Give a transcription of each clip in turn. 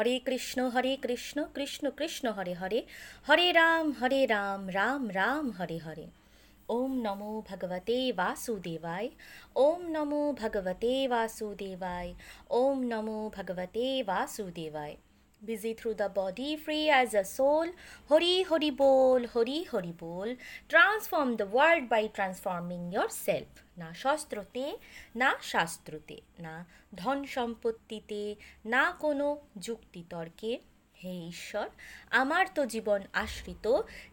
হরে কৃষ্ণ হরে কৃষ্ণ কৃষ্ণ কৃষ্ণ হরে হরে হরে রাম হরে রাম রাম রাম হরে হরে ওম নমো ভগবতে বাসুদেবায় ওম নমো ভগবতে বাসুদেবায় ওম নমো ভগবতে বাসুদেবায় busy through the body, free as a soul. Hori Hori Bol, Hori Hori Bol. Transform the world by transforming yourself. না শস্ত্রতে না শাস্ত্রতে না ধন সম্পত্তিতে না কোনো যুক্তিতর্কে হে ঈশ্বর আমার তো জীবন আশ্রিত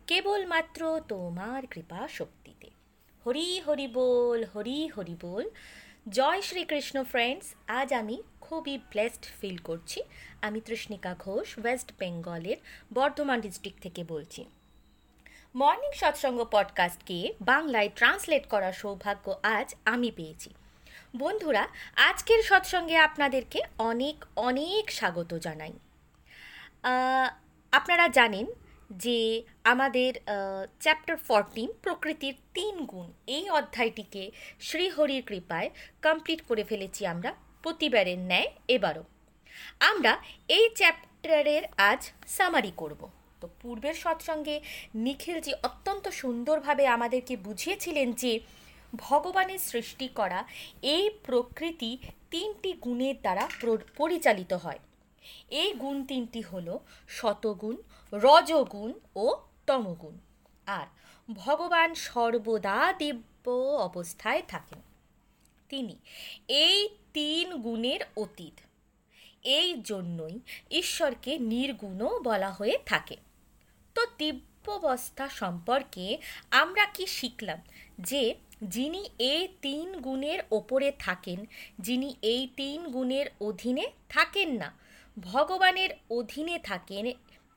কেবলমাত্র তোমার কৃপা শক্তিতে হরি হরি বল হরি হরি বল জয় শ্রীকৃষ্ণ ফ্রেন্ডস আজ আমি খুবই ব্লেসড ফিল করছি। আমি তৃষ্ণিকা ঘোষ ওয়েস্ট বেঙ্গলের বর্ধমান ডিস্ট্রিক্ট থেকে বলছি। মর্নিং সৎসঙ্গ পডকাস্টকে বাংলায় ট্রান্সলেট করার সৌভাগ্য আজ আমি পেয়েছি। বন্ধুরা, আজকের সৎসঙ্গে আপনাদেরকে অনেক অনেক স্বাগত জানাই। আপনারা জানেন যে আমাদের চ্যাপ্টার ফরটিন প্রকৃতির তিন গুণ, এই অধ্যায়টিকে শ্রীহরির কৃপায় কমপ্লিট করে ফেলেছি আমরা। প্রতিবারের ন্যায় এবারও। আমরা এই চ্যাপ্টারের আজ সামারি করব। তো পূর্বের সৎসঙ্গে নিখিলজি অত্যন্ত সুন্দরভাবে আমাদেরকে বুঝিয়েছিলেন যে ভগবানের সৃষ্টি করা এই প্রকৃতি তিনটি গুণের দ্বারা পরিচালিত হয়। এই গুণ তিনটি হল শতগুণ, রজগুণ ও তমগুণ। আর ভগবান সর্বদা দিব্য অবস্থায় থাকেন। তিনি। এই তিন গুণের অতীত। এই জন্যই ঈশ্বরকে নির্গুণও বলা হয়ে থাকে। তো দিব্যবস্থা সম্পর্কে আমরা কি শিখলাম? যে যিনি এই তিন গুণের ওপরে থাকেন, যিনি এই তিন গুণের অধীনে থাকেন না, ভগবানের অধীনে থাকেন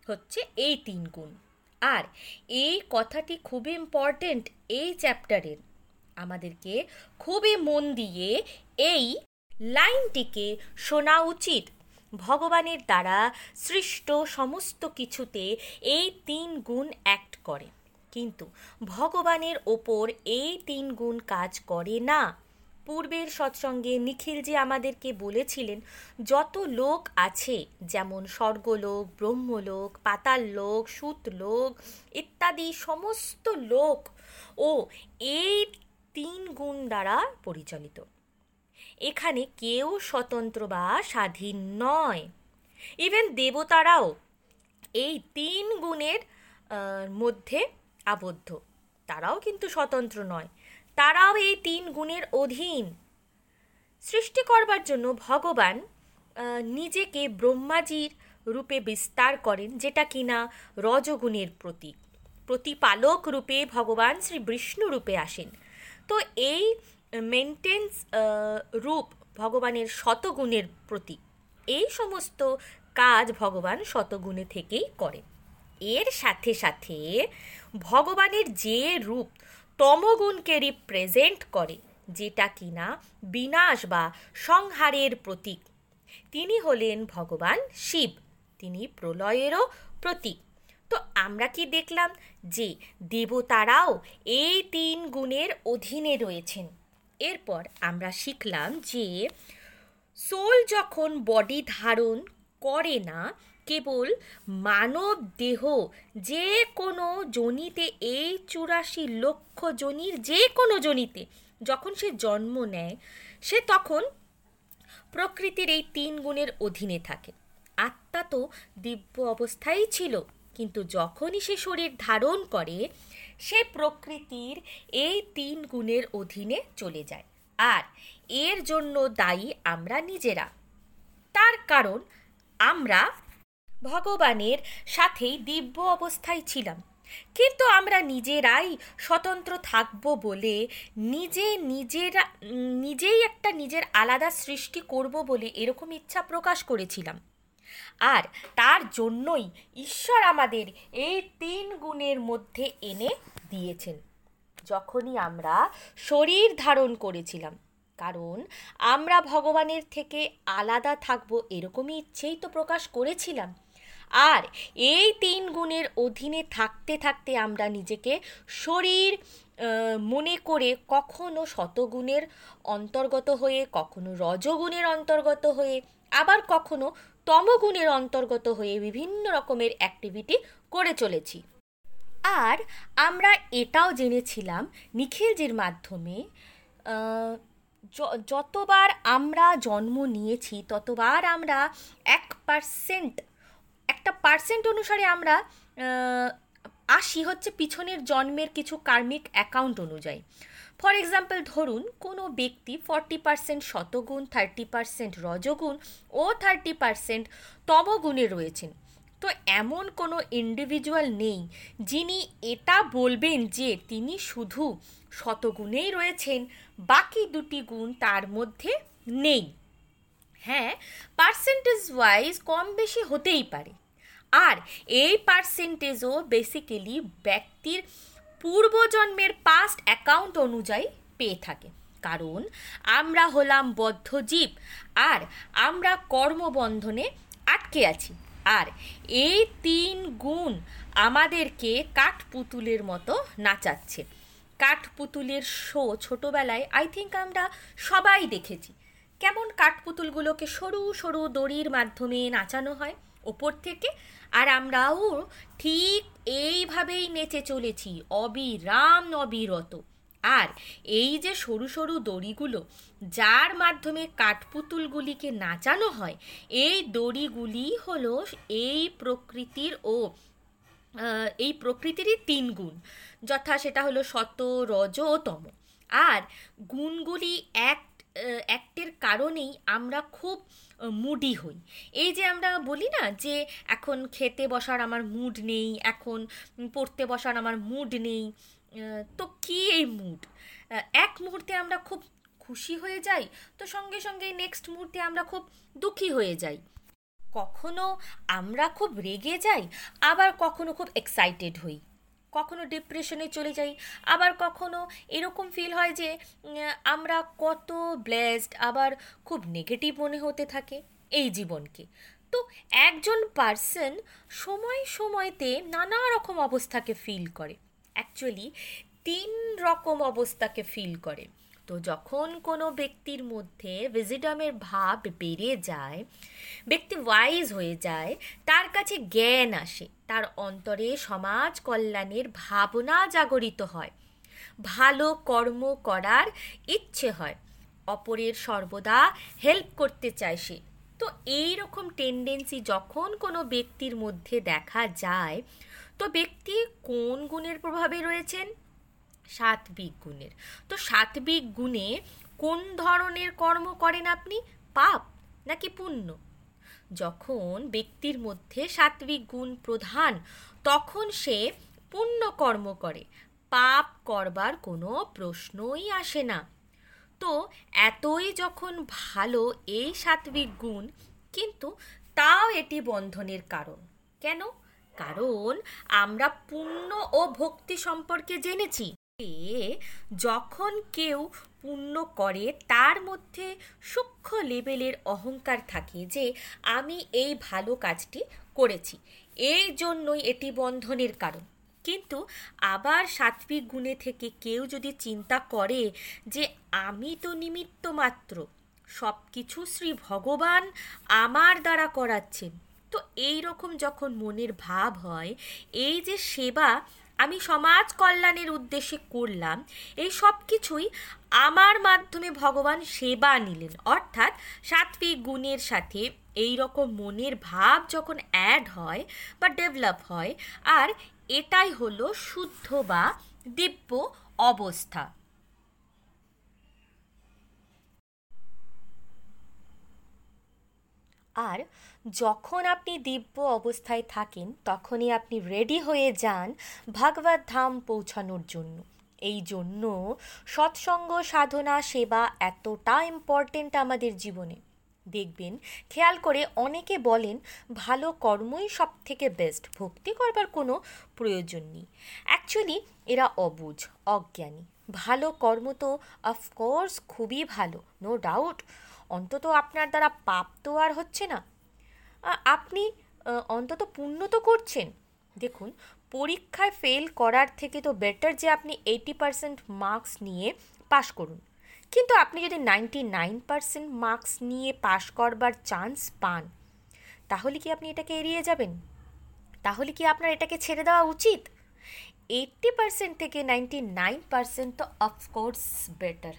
হচ্ছে এই তিন গুণ। আর এই কথাটি খুবই ইম্পর্টেন্ট এই চ্যাপ্টারের আমাদেরকে খুবই মন দিয়ে এই লাইনটিকে শোনা উচিত। ভগবানের দ্বারা সৃষ্ট সমস্ত কিছুতে এই তিন গুণ অ্যাক্ট করে। কিন্তু ভগবানের ওপর এই তিন গুণ কাজ করে না। পূর্বের সৎসঙ্গে নিখিলজি আমাদেরকে বলেছিলেন, যত লোক আছে, যেমন স্বর্গলোক, ব্রহ্মলোক পাতাল লোক সুতলোক, ইত্যাদি সমস্ত লোক, ও এই তিন গুণ দ্বারা পরিচালিত। এখানে কেউ স্বতন্ত্র বা স্বাধীন নয়। ইভেন দেবতারাও এই তিন গুণের মধ্যে আবদ্ধ। তারাও কিন্তু স্বতন্ত্র নয়। তারাও এই তিন গুণের অধীন। সৃষ্টি করবার জন্য ভগবান নিজেকে ব্রহ্মাজির রূপে বিস্তার করেন, যেটা কিনা রজগুণের প্রতীক। প্রতিপালক রূপে ভগবান শ্রী বিষ্ণু রূপে আসেন। তো এই মেনটেন্স রূপ ভগবানের শতগুণের প্রতীক। এই সমস্ত কাজ ভগবান শতগুণে থেকেই করে এর সাথে সাথে ভগবানের যে রূপ তমগুণকে রিপ্রেজেন্ট করে, যেটা কিনা বিনাশ বা সংহারের প্রতীক, তিনি হলেন ভগবান শিব। তিনি প্রলয়েরও প্রতীক। তো আমরা কি দেখলাম? যে দেবতারাও এই তিন গুণের অধীনে রয়েছেন। এরপর আমরা শিখলাম যে সোল যখন বডি ধারণ করে না, কেবল মানব দেহ যে কোনো জনিতে, এই চুরাশি লক্ষ জনির যে কোনো জনিতে যখন সে জন্ম নেয়, সে তখন প্রকৃতির এই তিন গুণের অধীনে থাকে। আত্মা তো দিব্য অবস্থায় ছিল। কিন্তু যখনই সে শরীর ধারণ করে, সে প্রকৃতির এই তিন গুণের অধীনে চলে যায়। আর এর জন্য দায়ী আমরা নিজেরা। তার কারণ, আমরা ভগবানের সাথেই দিব্য অবস্থায় ছিলাম। কিন্তু আমরা নিজেরাই স্বতন্ত্র থাকব বলে নিজে নিজেরা, নিজেই একটা নিজের আলাদা সৃষ্টি করব বলে এরকম ইচ্ছা প্রকাশ করেছিলাম। আর তার জন্যই ঈশ্বর আমাদের এই তিন গুণের মধ্যে এনে দিয়েছেন। যখনই আমরা শরীর ধারণ করেছিলাম, কারণ আমরা ভগবানের থেকে আলাদা থাকব এরকমই ইচ্ছেই তো প্রকাশ করেছিলাম। আর এই তিন গুণের অধীনে থাকতে থাকতে আমরা নিজেকে শরীর মনে করে কখনো শতগুণের অন্তর্গত হয়ে, কখনো রজগুণের অন্তর্গত হয়ে, আবার কখনো তমগুণের অন্তর্গত হয়ে বিভিন্ন রকমের অ্যাক্টিভিটি করে চলেছি। আর আমরা এটাও জেনেছিলাম নিখিলজির মাধ্যমে যতবার আমরা জন্ম নিয়েছি, ততবার আমরা এক পার্সেন্ট একটা পার্সেন্ট অনুসারে আমরা আসি হচ্ছে পিছনের জন্মের কিছু কার্মিক অ্যাকাউন্ট অনুযায়ী। ফর এক্সাম্পল ধরুন, কোনো ব্যক্তি ফর্টি পার্সেন্ট শতগুণ থার্টি পার্সেন্ট রজগুণ ও থার্টি পার্সেন্ট তমগুণে রয়েছেন। তো এমন কোনো ইন্ডিভিজুয়াল নেই যিনি এটা বলবেন যে তিনি শুধু শতগুণেই রয়েছেন, বাকি দুটি গুণ তার মধ্যে নেই। হ্যাঁ পার্সেন্টেজ ওয়াইজ কম বেশি হতেই পারে। আর এই পার্সেন্টেজও বেসিক্যালি ব্যক্তির পূর্বজন্মের পাস্ট অ্যাকাউন্ট অনুযায়ী পেয়ে থাকে। কারণ আমরা হলাম বদ্ধজীব আর আমরা কর্মবন্ধনে আটকে আছি। আর এই তিন গুণ আমাদেরকে কাঠপুতুলের মতো নাচাচ্ছে। কাঠপুতুলের শো ছোটোবেলায় আই থিঙ্ক আমরা সবাই দেখেছি। কেমন কাঠপুতুলগুলোকে সরু সরু দড়ির মাধ্যমে নাচানো হয়? ওপর থেকে আর আমরাও ঠিক এইভাবেই নেচে চলেছি, অবিরাম অবিরত। আর এই যে সরু সরু দড়িগুলো, যার মাধ্যমে কাঠপুতুলগুলিকে নাচানো হয়, এই দড়িগুলি হলো এই প্রকৃতির ও এই প্রকৃতিরই তিন গুণ, যথা সেটা হলো শত, রজ ও তম। আর গুণগুলি এক অ্যাক্টের কারণেই আমরা খুব মুডি হই। এই যে আমরা বলি না যে এখন খেতে বসার আমার মুড নেই, এখন পড়তে বসার আমার মুড নেই তো কি এই মুড এক মুহূর্তে আমরা খুব খুশি হয়ে যাই, তো সঙ্গে সঙ্গে নেক্সট মুহূর্তে আমরা খুব দুঃখী হয়ে যাই। কখনো আমরা খুব রেগে যাই, আবার কখনো খুব এক্সাইটেড হই। কখনো ডিপ্রেশনে চলে যাই। আবার কখনো এরকম ফিল হয় যে আমরা কত ব্লেসড আবার খুব নেগেটিভ মনে হতে থাকে এই জীবনকে। তো একজন পার্সন সময় সময়তে নানা রকম অবস্থাকে ফিল করে। অ্যাকচুয়ালি তিন রকম অবস্থাকে ফিল করে। তো যখন কোনো ব্যক্তির মধ্যে ভিজিডামের ভাব বেড়ে যায়, ব্যক্তি ওয়াইজ হয়ে যায়, তার কাছে জ্ঞান আসে, তার অন্তরে সমাজ কল্যাণের ভাবনা জাগরিত হয়। ভালো কর্ম করার ইচ্ছে হয়, অপরের সর্বদা হেল্প করতে চায় সে। তো এই রকম টেন্ডেন্সি যখন কোনো ব্যক্তির মধ্যে দেখা যায়, তো ব্যক্তি কোন গুণের প্রভাবে রয়েছেন? সাত্বিক গুণের। তো সাত্বিক গুণে কোন ধরনের কর্ম করেন আপনি? পাপ নাকি পুণ্য? যখন ব্যক্তির মধ্যে সাত্বিক গুণ প্রধান, তখন সে পুণ্য কর্ম করে। পাপ করবার কোনো প্রশ্নই আসে না। তো এতই যখন ভালো এই সাত্বিক গুণ, কিন্তু তাও এটি বন্ধনের কারণ। কেন? কারণ আমরা পুণ্য ও ভক্তি সম্পর্কে জেনেছি। যখন কেউ পুণ্য করে, তার মধ্যে সূক্ষ্ম লেভেলের অহংকার থাকে যে, আমি এই ভালো কাজটি করেছি। এই জন্যই এটি বন্ধনের কারণ। কিন্তু আবার সাত্বিক গুণে থেকে কেউ যদি চিন্তা করে যে, আমি তো নিমিত্ত মাত্র সব কিছু শ্রী ভগবান আমার দ্বারা করাচ্ছেন। তো এই রকম যখন মনের ভাব হয়, এই যে সেবা আমি সমাজ কল্যাণের উদ্দেশ্যে করলাম, এই সব কিছুই আমার মাধ্যমে ভগবান সেবা নিলেন। অর্থাৎ সাত্বিক গুণের সাথে এই রকম মনের ভাব যখন অ্যাড হয় বা ডেভেলপ হয়, আর এটাই হলো শুদ্ধ বা দিব্য অবস্থা। আর যখন আপনি দিব্য অবস্থায় থাকেন, তখনই আপনি রেডি হয়ে যান ভাগবত ধাম পৌঁছানোর জন্য। এই জন্য সৎসঙ্গ সাধনা, সেবা এতটা ইম্পর্টেন্ট আমাদের জীবনে। দেখবেন, খেয়াল করে অনেকে বলেন, ভালো কর্মই সব থেকে বেস্ট ভক্তি করবার কোনো প্রয়োজন নেই। অ্যাকচুয়ালি এরা অবুঝ অজ্ঞানী। ভালো কর্ম তো অফকোর্স খুবই ভালো নো ডাউট অন্তত আপনার দ্বারা পাপ তো আর হচ্ছে না। আপনি অন্তত পুণ্য তো করছেন। দেখুন, পরীক্ষায় ফেল করার থেকে তো বেটার যে আপনি এইটি পারসেন্ট মার্কস নিয়ে পাশ করুন। কিন্তু আপনি যদি নাইনটি নাইন পারসেন্ট মার্কস নিয়ে পাশ করবার চান্স পান, তাহলে কি আপনি এটাকে এড়িয়ে যাবেন? তাহলে কি আপনার এটাকে ছেড়ে দেওয়া উচিত? এইটটি পারসেন্ট থেকে নাইনটি নাইন পারসেন্ট তো অফকোর্স বেটার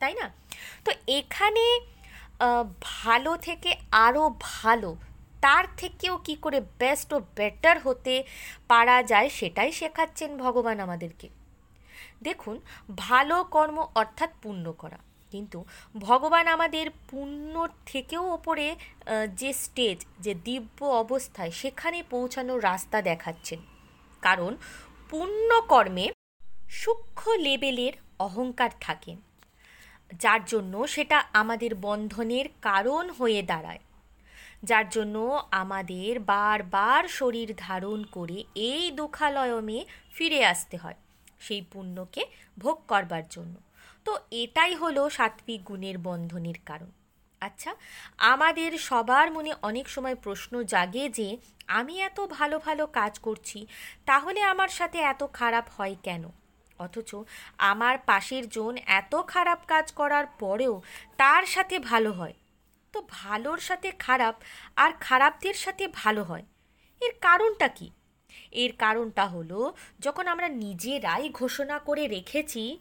তাই না? তো এখানে ভালো থেকে আরও ভালো, তার থেকেও কি করে বেস্ট ও বেটার হতে পারা যায় সেটাই শেখাচ্ছেন ভগবান আমাদেরকে। দেখুন, ভালো কর্ম অর্থাৎ পুণ্য করা। কিন্তু ভগবান আমাদের পুণ্য থেকেও ওপরে যে স্টেজ যে দিব্য অবস্থায় সেখানে পৌঁছানোর রাস্তা দেখাচ্ছেন। কারণ পুণ্য কর্মে সূক্ষ্ম লেভেলের অহংকার থাকে। যার জন্য সেটা আমাদের বন্ধনের কারণ হয়ে দাঁড়ায়। যার জন্য আমাদের বারবার শরীর ধারণ করে এই দুঃখালয়মে ফিরে আসতে হয়, সেই পুণ্যকে ভোগ করবার জন্য। তো এটাই হলো সাত্বিক গুণের বন্ধনের কারণ। আচ্ছা আমাদের সবার মনে অনেক সময় প্রশ্ন জাগে যে, আমি এত ভালো ভালো কাজ করছি, তাহলে আমার সাথে এত খারাপ হয় কেন? অথচ আমার পাশের জন এত খারাপ কাজ করার পরেও তার সাথে ভালো হয়। তো ভালোর সাথে খারাপ আর খারাপদের সাথে ভালো হয়। এর কারণটা কি? এর কারণটা হলো, যখন আমরা নিজেরাই ঘোষণা করে রেখেছি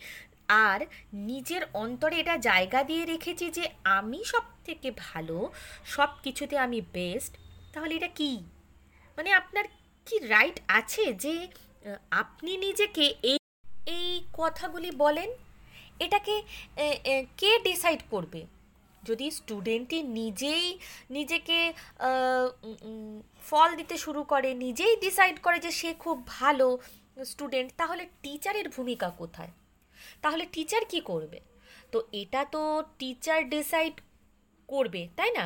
আর নিজের অন্তরে এটা জায়গা দিয়ে রেখেছি যে আমি সব থেকে ভালো সব কিছুতে আমি বেস্ট তাহলে এটা কি? মানে আপনার কি রাইট আছে যে আপনি নিজেকে এই এই কথাগুলি বলেন, এটাকে কে ডিসাইড করবে? যদি স্টুডেন্টই নিজেই নিজেকে ফল দিতে শুরু করে, নিজেই ডিসাইড করে যে সে খুব ভালো স্টুডেন্ট তাহলে টিচারের ভূমিকা কোথায়? তাহলে টিচার কি করবে? তো এটা তো টিচার ডিসাইড করবে, তাই না?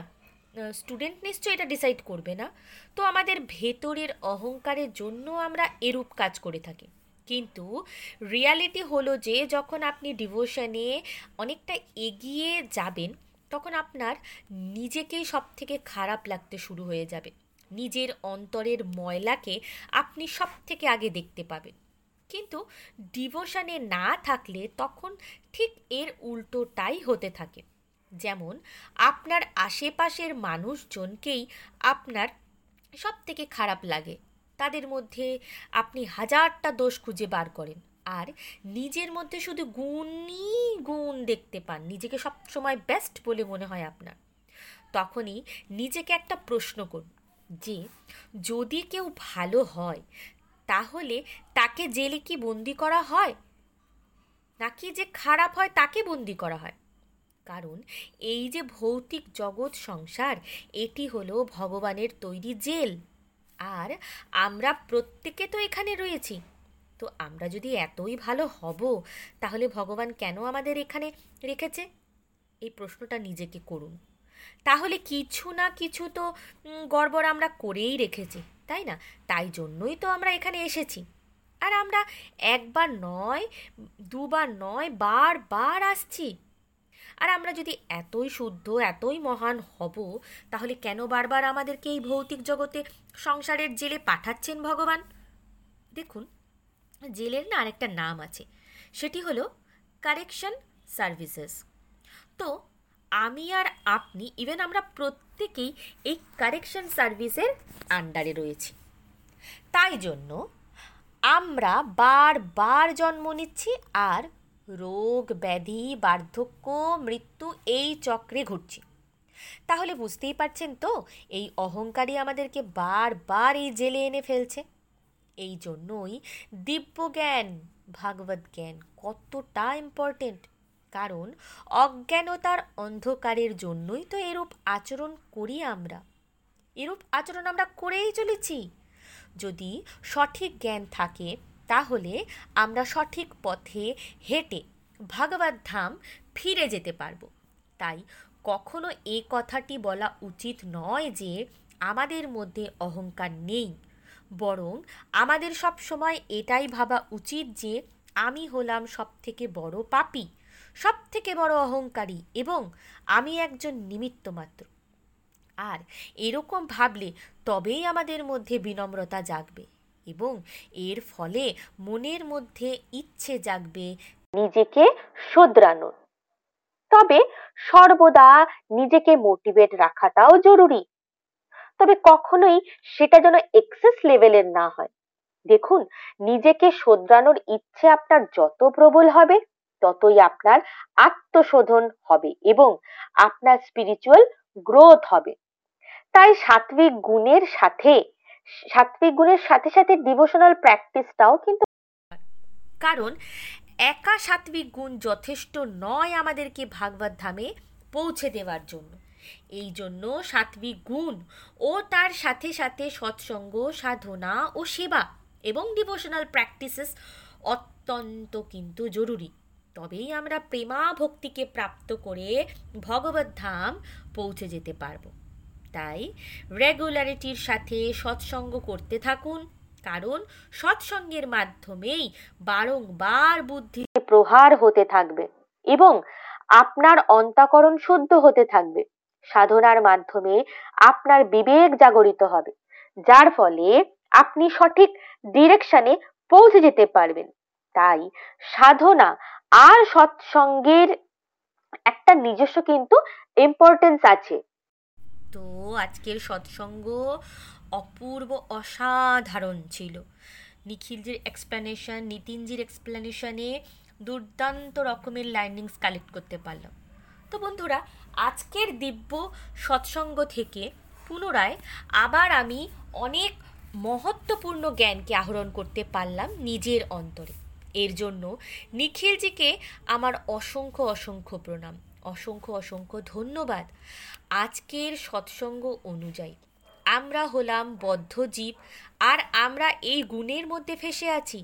স্টুডেন্ট নিশ্চয়ই এটা ডিসাইড করবে না। তো আমাদের ভেতরের অহংকারের জন্য আমরা এরূপ কাজ করে থাকি। কিন্তু রিয়ালিটি হলো যে যখন আপনি ডিভোশনে অনেকটা এগিয়ে যাবেন, তখন আপনার নিজেকেই সব থেকে খারাপ লাগতে শুরু হয়ে যাবে। নিজের অন্তরের ময়লাকে আপনি সব থেকে আগে দেখতে পাবেন। কিন্তু ডিভোশনে না থাকলে তখন ঠিক এর উল্টোটাই হতে থাকে। যেমন আপনার আশেপাশের মানুষজনকেই আপনার সব থেকে খারাপ লাগে। তাদের মধ্যে আপনি হাজারটা দোষ খুঁজে বার করেন। আর নিজের মধ্যে শুধু গুণই গুণ দেখতে পান, নিজেকে সব সময় বেস্ট বলে মনে হয় আপনার। তখনই নিজেকে একটা প্রশ্ন করুন যে, যদি কেউ ভালো হয়, তাহলে তাকে জেলে কি বন্দি করা হয়? নাকি যে খারাপ হয় তাকে বন্দি করা হয়? কারণ এই যে ভৌতিক জগৎ সংসার, এটি হলো ভগবানের তৈরি জেল। আর আমরা প্রত্যেকে তো এখানে রয়েছি। তো আমরা যদি এতই ভালো হব, তাহলে ভগবান কেন আমাদের এখানে রেখেছে? এই প্রশ্নটা নিজেকে করুন। তাহলে কিছু না কিছু তো গড়বড় আমরা করেই রেখেছি, তাই না? তাই জন্যই তো আমরা এখানে এসেছি। আর আমরা একবার নয়, দুবার নয়, বার বার আসছি। আর আমরা যদি এতই শুদ্ধ, এতই মহান হব, তাহলে কেন বারবার আমাদেরকে এই ভৌতিক জগতে সংসারের জেলে পাঠাচ্ছেন ভগবান। দেখুন, জেলের না আরেকটা নাম আছে। সেটি হলো কারেকশন সার্ভিসেস তো আমি আর আপনি ইভেন আমরা প্রত্যেকেই এই কারেকশন সার্ভিসের আন্ডারে রয়েছি। তাই জন্য আমরা বারবার জন্ম নিচ্ছি আর রোগ, ব্যাধি, বার্ধক্য, মৃত্যু এই চক্রে ঘুরছি। তাহলে বুঝতেই পারছেন তো, এই অহংকারই আমাদেরকে বারবার এই জেলে এনে ফেলছে। এই জন্যই দিব্য জ্ঞান, ভাগবত জ্ঞান কতটা ইম্পর্টেন্ট কারণ অজ্ঞানতার অন্ধকারের জন্যই তো এরূপ আচরণ করি আমরা। এরূপ আচরণ আমরা করেই চলেছি। যদি সঠিক জ্ঞান থাকে, তাহলে আমরা সঠিক পথে হেঁটে ভাগবত ধাম ফিরে যেতে পারব। তাই কখনো এ কথাটি বলা উচিত নয় যে আমাদের মধ্যে অহংকার নেই। বরং আমাদের সব সময় এটাই ভাবা উচিত যে আমি হলাম সব থেকে বড় পাপি সব থেকে বড় অহংকারী এবং আমি একজন নিমিত্ত মাত্র। আর এরকম ভাবলে তবেই আমাদের মধ্যে বিনম্রতা জাগবে এবং এর ফলে মনের মধ্যে ইচ্ছে জাগবে নিজেকে শোধরানোর। তবে সর্বদা নিজেকে মোটিভেট রাখাটাও জরুরি। তবে কখনোই সেটা যেন এক্সেস লেভেলের না হয়। দেখুন, নিজেকে শোধরানোর ইচ্ছে আপনার যত প্রবল হবে, ততই আপনার আত্মশোধন হবে এবং আপনার স্পিরিচুয়াল গ্রোথ হবে। তাই সাত্বিক গুণের সাথে সাত্বিক গুণের সাথে সাথে ডিভোশনাল প্র্যাকটিসটাও কিন্তু কারণ একা সাত্বিক গুণ যথেষ্ট নয় আমাদেরকে ভাগবত ধামে পৌঁছে দেওয়ার জন্য। এই জন্য সাত্বিক গুণ ও তার সাথে সাথে সৎসঙ্গ, সাধনা ও সেবা এবং ডিভোশনাল প্র্যাকটিসেস অত্যন্ত কিন্তু জরুরি। তবেই আমরা প্রেমা ভক্তিকে প্রাপ্ত করে ভগবত ধাম পৌঁছে যেতে পারব। তাই রেগুলারিটির সাথে সৎসঙ্গ করতে থাকুন। কারণ সৎসঙ্গের মাধ্যমেই বারংবার বুদ্ধি প্রহার হতে থাকবে এবং আপনার অন্তাকরণ শুদ্ধ হতে থাকবে। সাধনার মাধ্যমে আপনার বিবেক জাগরিত হবে যার ফলে আপনি সঠিক ডিরেকশনে পৌঁছে যেতে পারবেন। তাই সাধনা আর সৎসঙ্গের একটা নিজস্ব কিন্তু ইম্পর্টেন্স আছে। তো আজকের সৎসঙ্গ অপূর্ব অসাধারণ ছিল। নিখিলজির এক্সপ্লেনেশন নিতিনজির এক্সপ্লেনেশনে দুর্দান্ত রকমের লাইনিংস কালেক্ট করতে পারলাম। তো বন্ধুরা, আজকের দিব্য সৎসঙ্গ থেকে পুনরায় আবার আমি অনেক মহত্বপূর্ণ জ্ঞানকে আহরণ করতে পারলাম নিজের অন্তরে। এর জন্য নিখিলজিকে আমার অসংখ্য অসংখ্য প্রণাম, অসংখ্য অসংখ্য ধন্যবাদ। আজকের সৎসঙ্গ অনুযায়ী আমরা হলাম বদ্ধ জীব, আর আমরা এই গুণের মধ্যে ফেসে আছি।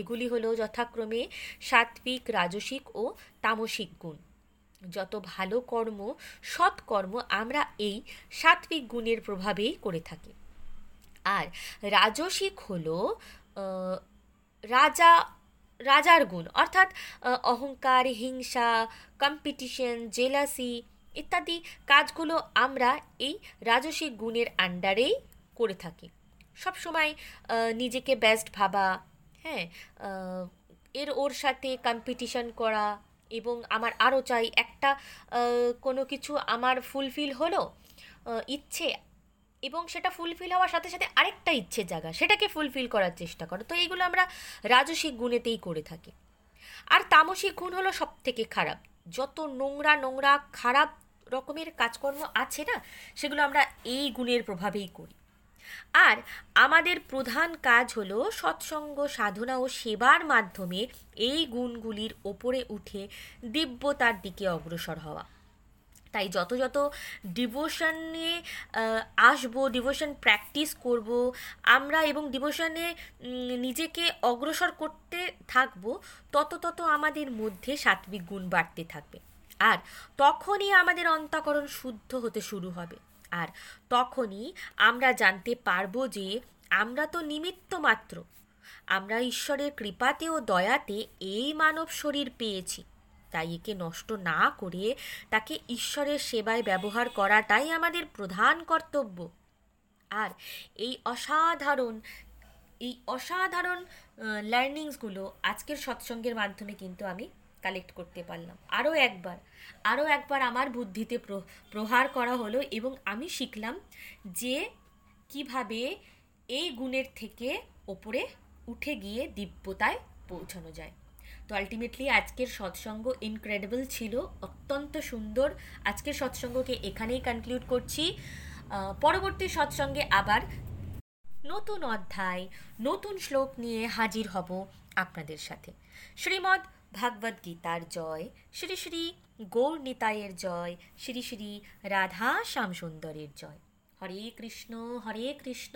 এগুলি হলো যথাক্রমে সাত্বিক রাজসিক ও তামসিক গুণ। যত ভালো কর্ম সৎকর্ম আমরা এই সাত্বিক গুণের প্রভাবেই করে থাকি। আর রাজসিক হলো রাজা, রাজার গুণ, অর্থাৎ অহংকার, হিংসা কম্পিটিশন জেলাসি ইত্যাদি কাজগুলো আমরা এই রাজসিক গুণের আন্ডারেই করে থাকি। সবসময় নিজেকে বেস্ট ভাবা হ্যাঁ এর ওর সাথে কম্পিটিশন করা এবং আমার আরও চাই একটা কোনো কিছু আমার ফুলফিল হলো ইচ্ছে এবং সেটা ফুলফিল হওয়ার সাথে সাথে আরেকটা ইচ্ছে জায়গা সেটাকে ফুলফিল করার চেষ্টা করো। তো এইগুলো আমরা রাজসিক গুণেতেই করে থাকি। আর তামসিক গুণ হলো সব থেকে খারাপ। যত নোংরা নোংরা খারাপ রকমের কাজকর্ম আছে না, সেগুলো আমরা এই গুণের প্রভাবেই করি। আর আমাদের প্রধান কাজ হলো সৎসঙ্গ, সাধনা ও সেবার মাধ্যমে এই গুণগুলির ওপরে উঠে দিব্যতার দিকে অগ্রসর হওয়া। তাই যত যত ডিভোশনে আসব ডিভোশন প্র্যাকটিস করব, আমরা এবং ডিভোশনে নিজেকে অগ্রসর করতে থাকব, তত তত আমাদের মধ্যে সাত্বিক গুণ বাড়তে থাকবে। আর তখনই আমাদের অন্তকরণ শুদ্ধ হতে শুরু হবে। আর তখনই আমরা জানতে পারব যে আমরা তো নিমিত্ত মাত্র। আমরা ঈশ্বরের কৃপাতে ও দয়াতে এই মানব শরীর পেয়েছি। তাই একে নষ্ট না করে তাকে ঈশ্বরের সেবায় ব্যবহার করাটাই আমাদের প্রধান কর্তব্য। আর এই অসাধারণ এই অসাধারণ লার্নিংসগুলো আজকের সৎসঙ্গের মাধ্যমে কিন্তু আমি কালেক্ট করতে পারলাম। আরও একবার আরও একবার আমার বুদ্ধিতে প্রহার করা হলো এবং আমি শিখলাম যে কীভাবে এই গুণের থেকে ওপরে উঠে গিয়ে দিব্যতায় পৌঁছানো যায়। তো আলটিমেটলি আজকের সৎসঙ্গ ইনক্রেডিবল ছিল, অত্যন্ত সুন্দর। আজকের সৎসঙ্গকে এখানেই কনক্লুড করছি। পরবর্তী সৎসঙ্গে আবার নতুন অধ্যায়, নতুন শ্লোক নিয়ে হাজির হব আপনাদের সাথে। শ্রীমদ্ ভাগবত গীতার জয়, শ্রী শ্রী গৌর নিতায়ের জয়, শ্রী শ্রী রাধা শ্যামসুন্দরের জয়। হরে কৃষ্ণ হরে কৃষ্ণ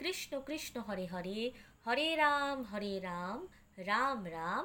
কৃষ্ণ কৃষ্ণ হরে হরে হরে রাম হরে রাম রাম রাম।